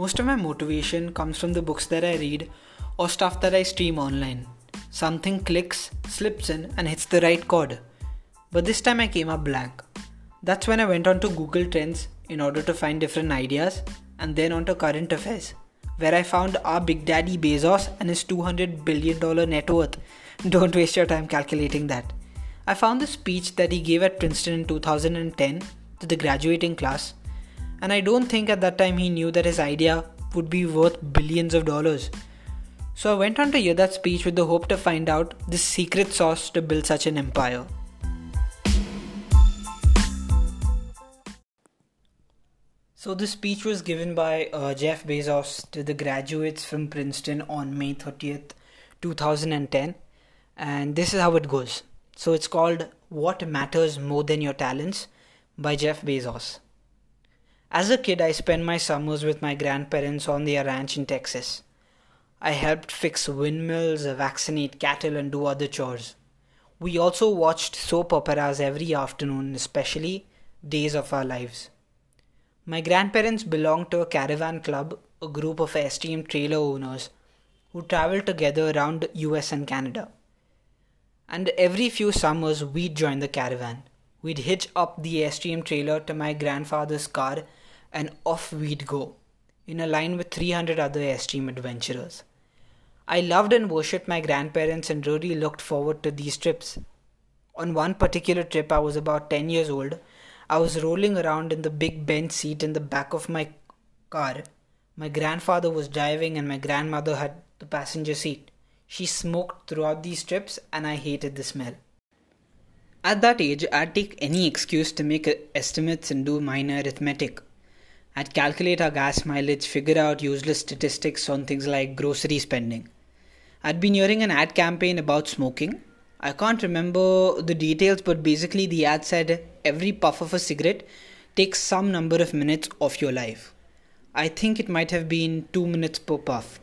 Most of my motivation comes from the books that I read or stuff that I stream online. Something clicks, slips in, and hits the right chord. But this time I came up blank. That's when I went on to Google Trends in order to find different ideas and then onto current affairs, where I found our Big Daddy Bezos and his $200 billion net worth. Don't waste your time calculating that. I found the speech that he gave at Princeton in 2010 to the graduating class, and I don't think at that time he knew that his idea would be worth billions of dollars. So I went on to hear that speech with the hope to find out the secret sauce to build such an empire. So the speech was given by uh, Jeff Bezos to the graduates from Princeton on May 30th, 2010, and this is how it goes. So it's called What Matters More Than Your Talents by Jeff Bezos. As a kid, I spent my summers with my grandparents on their ranch in Texas. I helped fix windmills, vaccinate cattle, and do other chores. We also watched soap operas every afternoon, especially days of our lives. My grandparents belonged to a caravan club, a group of Airstream trailer owners who traveled together around US and Canada and every few summers we'd join the caravan. We'd hitch up the Airstream trailer to my grandfather's car and off we'd go, in a line with 300 other Airstream adventurers. I loved and worshipped my grandparents and really looked forward to these trips. On one particular trip, I was about 10 years old. I was rolling around in the big bench seat in the back of my car. My grandfather was driving and my grandmother had the passenger seat. She smoked throughout these trips, and I hated the smell. At that age, I'd take any excuse to make estimates and do minor arithmetic. I'd calculate our gas mileage, figure out useless statistics on things like grocery spending. I'd been hearing an ad campaign about smoking. I can't remember the details, but basically, the ad said every puff of a cigarette takes some number of minutes of your life. I think it might have been two minutes per puff.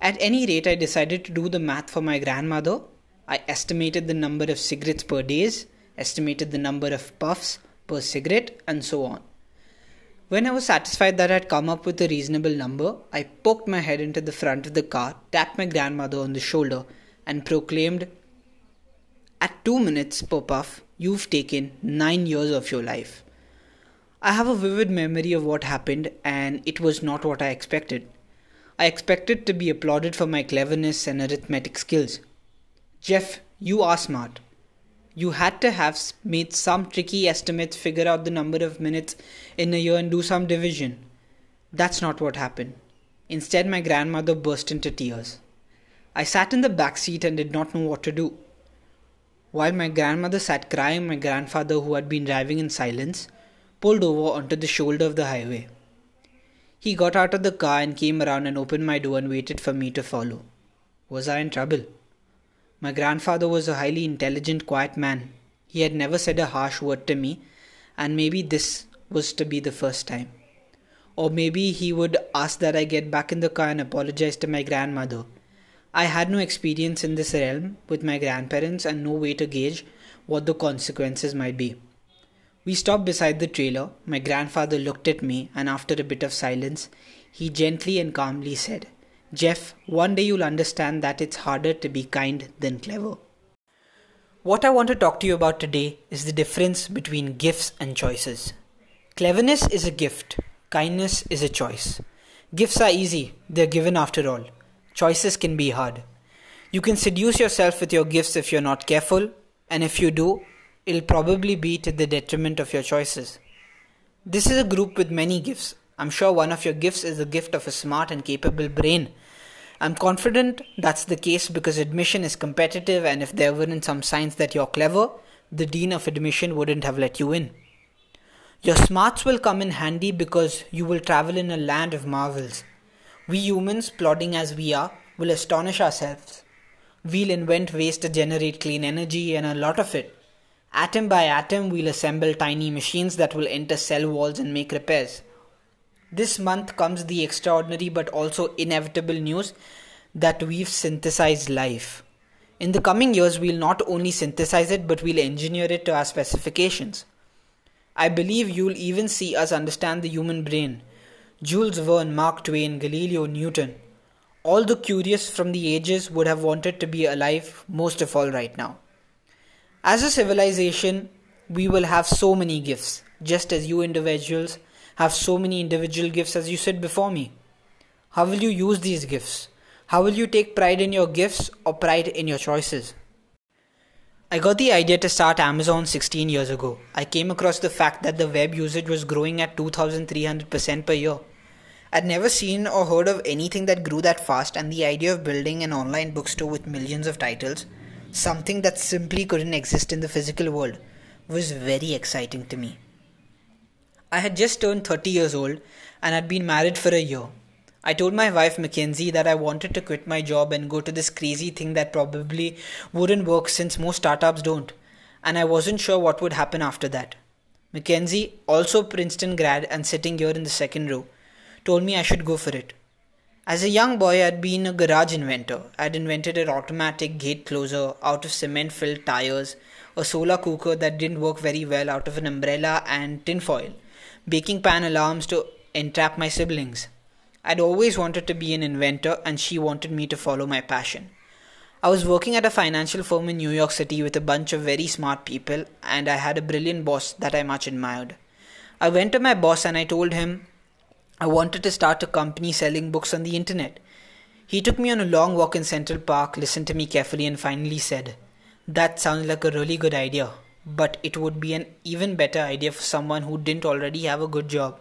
At any rate, I decided to do the math for my grandmother. I estimated the number of cigarettes per days, estimated the number of puffs per cigarette, and so on. When I was satisfied that I'd come up with a reasonable number, I poked my head into the front of the car, tapped my grandmother on the shoulder, and proclaimed, At two minutes per puff, you've taken nine years of your life. I have a vivid memory of what happened, and it was not what I expected. I expected to be applauded for my cleverness and arithmetic skills. Jeff, you are smart. You had to have made some tricky estimates, figure out the number of minutes in a year, and do some division. That's not what happened. Instead, my grandmother burst into tears. I sat in the back seat and did not know what to do. While my grandmother sat crying, my grandfather, who had been driving in silence, pulled over onto the shoulder of the highway. He got out of the car and came around and opened my door and waited for me to follow. Was I in trouble? My grandfather was a highly intelligent, quiet man. He had never said a harsh word to me, and maybe this was to be the first time. Or maybe he would ask that I get back in the car and apologize to my grandmother. I had no experience in this realm with my grandparents and no way to gauge what the consequences might be. We stopped beside the trailer. My grandfather looked at me, and after a bit of silence, he gently and calmly said, Jeff, one day you'll understand that it's harder to be kind than clever. What I want to talk to you about today is the difference between gifts and choices. Cleverness is a gift, kindness is a choice. Gifts are easy, they're given after all. Choices can be hard. You can seduce yourself with your gifts if you're not careful, and if you do, it'll probably be to the detriment of your choices. This is a group with many gifts. I'm sure one of your gifts is the gift of a smart and capable brain. I'm confident that's the case because admission is competitive, and if there weren't some signs that you're clever, the dean of admission wouldn't have let you in. Your smarts will come in handy because you will travel in a land of marvels. We humans, plodding as we are, will astonish ourselves. We'll invent ways to generate clean energy and a lot of it. Atom by atom, we'll assemble tiny machines that will enter cell walls and make repairs. This month comes the extraordinary but also inevitable news that we've synthesized life. In the coming years, we'll not only synthesize it but we'll engineer it to our specifications. I believe you'll even see us understand the human brain. Jules Verne, Mark Twain, Galileo, Newton. All the curious from the ages would have wanted to be alive most of all right now. As a civilization, we will have so many gifts, just as you individuals have so many individual gifts as you said before me. How will you use these gifts? How will you take pride in your gifts or pride in your choices? I got the idea to start Amazon 16 years ago. I came across the fact that the web usage was growing at 2300% per year. I'd never seen or heard of anything that grew that fast, and the idea of building an online bookstore with millions of titles, something that simply couldn't exist in the physical world, was very exciting to me. I had just turned 30 years old and had been married for a year. I told my wife Mackenzie that I wanted to quit my job and go to this crazy thing that probably wouldn't work since most startups don't, and I wasn't sure what would happen after that. Mackenzie, also Princeton grad and sitting here in the second row, told me I should go for it. As a young boy, I'd been a garage inventor. I'd invented an automatic gate closer out of cement filled tires, a solar cooker that didn't work very well out of an umbrella and tinfoil, baking pan alarms to entrap my siblings. I'd always wanted to be an inventor, and she wanted me to follow my passion. I was working at a financial firm in New York City with a bunch of very smart people, and I had a brilliant boss that I much admired. I went to my boss and I told him I wanted to start a company selling books on the internet. He took me on a long walk in Central Park, listened to me carefully, and finally said, That sounds like a really good idea, but it would be an even better idea for someone who didn't already have a good job.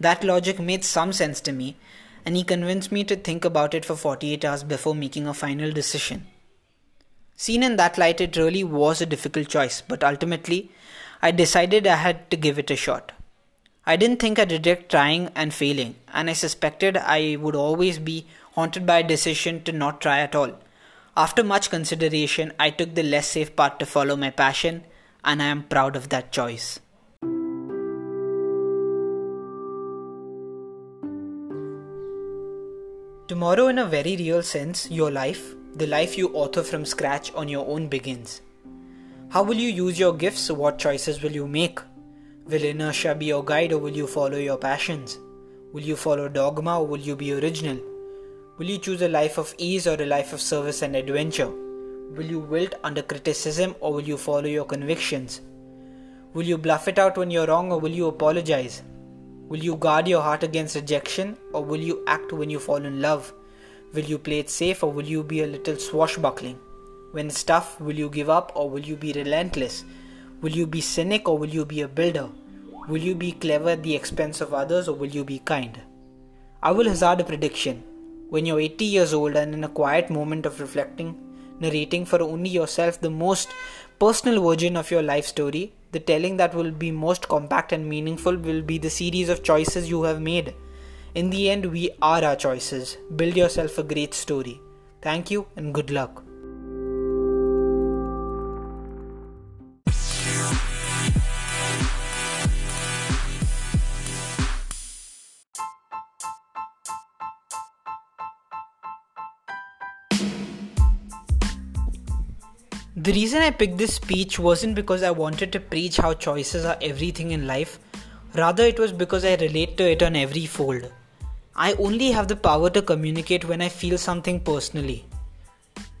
That logic made some sense to me, and he convinced me to think about it for 48 hours before making a final decision. Seen in that light, it really was a difficult choice, but ultimately, I decided I had to give it a shot. I didn't think I'd regret trying and failing, and I suspected I would always be haunted by a decision to not try at all. After much consideration, I took the less safe path to follow my passion, and I am proud of that choice. Tomorrow, in a very real sense, your life, the life you author from scratch on your own, begins. How will you use your gifts? What choices will you make? Will inertia be your guide or will you follow your passions? Will you follow dogma or will you be original? Will you choose a life of ease or a life of service and adventure? Will you wilt under criticism or will you follow your convictions? Will you bluff it out when you're wrong or will you apologize? Will you guard your heart against rejection or will you act when you fall in love? Will you play it safe or will you be a little swashbuckling? When it's tough, will you give up or will you be relentless? Will you be cynic or will you be a builder? Will you be clever at the expense of others or will you be kind? I will hazard a prediction. When you're 80 years old and in a quiet moment of reflecting, narrating for only yourself the most personal version of your life story, the telling that will be most compact and meaningful will be the series of choices you have made. In the end, we are our choices. Build yourself a great story. Thank you and good luck. The reason I picked this speech wasn't because I wanted to preach how choices are everything in life, rather, it was because I relate to it on every fold. I only have the power to communicate when I feel something personally.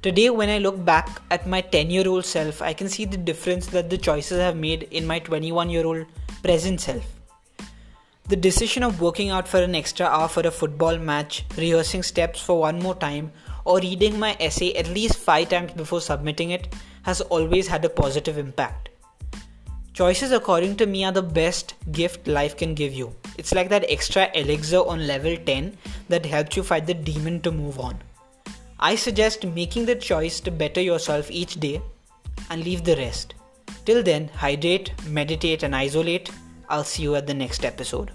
Today, when I look back at my 10 year old self, I can see the difference that the choices have made in my 21 year old present self. The decision of working out for an extra hour for a football match, rehearsing steps for one more time, or reading my essay at least five times before submitting it has always had a positive impact. Choices, according to me, are the best gift life can give you. It's like that extra elixir on level 10 that helps you fight the demon to move on. I suggest making the choice to better yourself each day and leave the rest. Till then, hydrate, meditate, and isolate. I'll see you at the next episode.